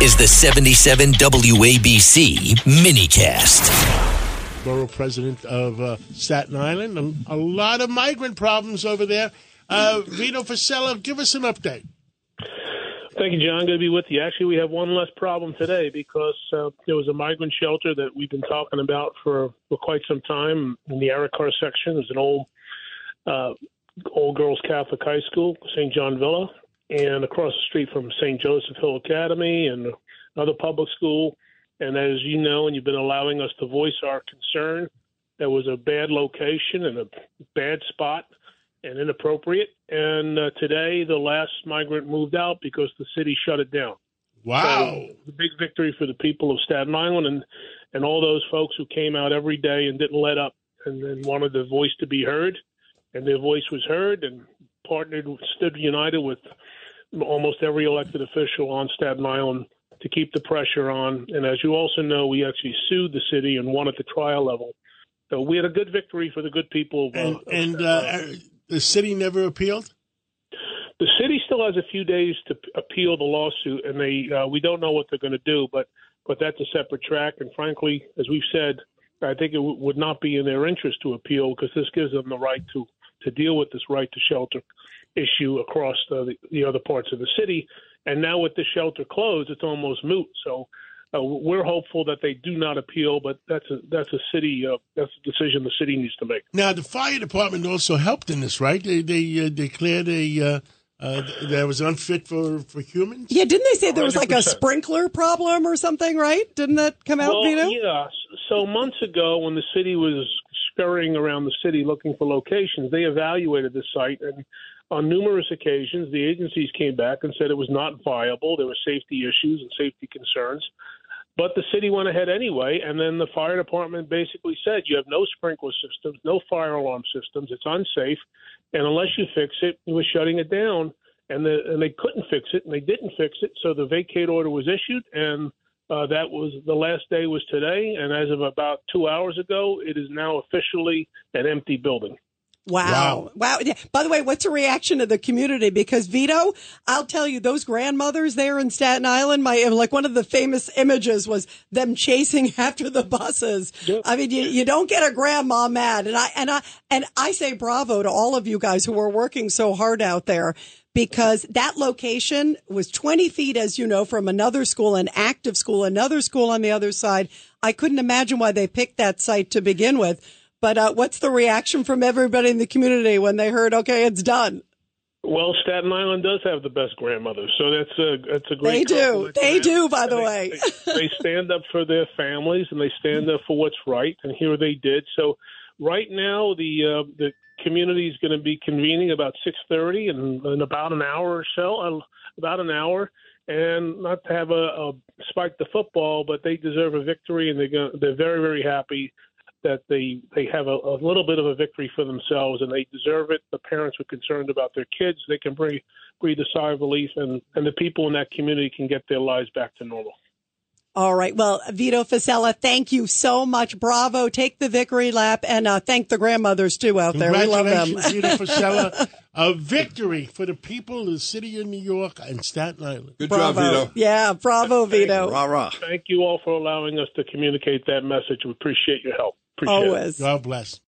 is the 77 WABC minicast. Borough president of uh, Staten Island. A, a, lot of migrant problems over there. Uh, Vito Fossella, give us an update. Thank you, John. Good to be with you. Actually, we have one less problem today because uh, there was a migrant shelter that we've been talking about for, for quite some time in the Arrochar section. There's an old uh, all girls Catholic high school, St. John Villa, and across the street from St. Joseph Hill Academy and another public school. And as you know, and you've been allowing us to voice our concern, there was a bad location and a bad spot and inappropriate. And uh, today, the last migrant moved out because the city shut it down. Wow. So, big victory for the people of Staten Island and, and all those folks who came out every day and didn't let up and, and wanted their voice to be heard. And their voice was heard and partnered, stood united with almost every elected official on Staten Island to keep the pressure on. And as you also know, we actually sued the city and won at the trial level. So we had a good victory for the good people. Of, and, uh, and uh, the city never appealed. The city still has a few days to appeal the lawsuit, and they uh, we don't know what they're going to do. But but that's a separate track. And frankly, as we've said, I think it w- would not be in their interest to appeal because this gives them the right to to deal with this right to shelter issue across the, the other parts of the city. And now with the shelter closed, it's almost moot. So uh, we're hopeful that they do not appeal, but that's a that's a city uh, that's a decision the city needs to make. Now the fire department also helped in this, right? They they uh, declared a. Uh, uh that was unfit for, for humans. Yeah, didn't they say there was 100%. like a sprinkler problem or something? Right? Didn't that come out? Well, Vito? yeah. So months ago, when the city was scurrying around the city looking for locations, they evaluated the site and on numerous occasions, the agencies came back and said it was not viable. There were safety issues and safety concerns. But the city went ahead anyway, and then the fire department basically said you have no sprinkler systems, no fire alarm systems. It's unsafe, and unless you fix it, we're shutting it down. And, the, and they couldn't fix it, and they didn't fix it, so the vacate order was issued, and uh, that was the last day was today, and as of about two hours ago, it is now officially an empty building. Wow. wow. Wow. By the way, what's the reaction of the community? Because Vito, I'll tell you, those grandmothers there in Staten Island, my, like one of the famous images was them chasing after the buses. Yep. I mean, you, you don't get a grandma mad. And I, and I, and I say bravo to all of you guys who are working so hard out there because that location was 20 feet, as you know, from another school, an active school, another school on the other side. I couldn't imagine why they picked that site to begin with. But uh, what's the reaction from everybody in the community when they heard, okay, it's done? Well, Staten Island does have the best grandmothers, so that's a that's a great. They do, they do. By the they, way, they, they stand up for their families and they stand up for what's right, and here they did. So, right now, the uh, the community is going to be convening about six thirty, and in about an hour or so, uh, about an hour, and not to have a, a spike the football, but they deserve a victory, and they're going they're very very happy that they they have a, a little bit of a victory for themselves and they deserve it. The parents were concerned about their kids. They can breathe breathe a sigh of relief, and and the people in that community can get their lives back to normal. All right. Well, Vito Fossella, thank you so much. Bravo. Take the victory lap and uh, thank the grandmothers too out there. We love them. Vito Fossella. A victory for the people of the city of New York and Staten Island. Good bravo. job, Vito. Yeah, bravo, Vito. Rah, rah. Thank you all for allowing us to communicate that message. We appreciate your help. Appreciate Always. it. God bless.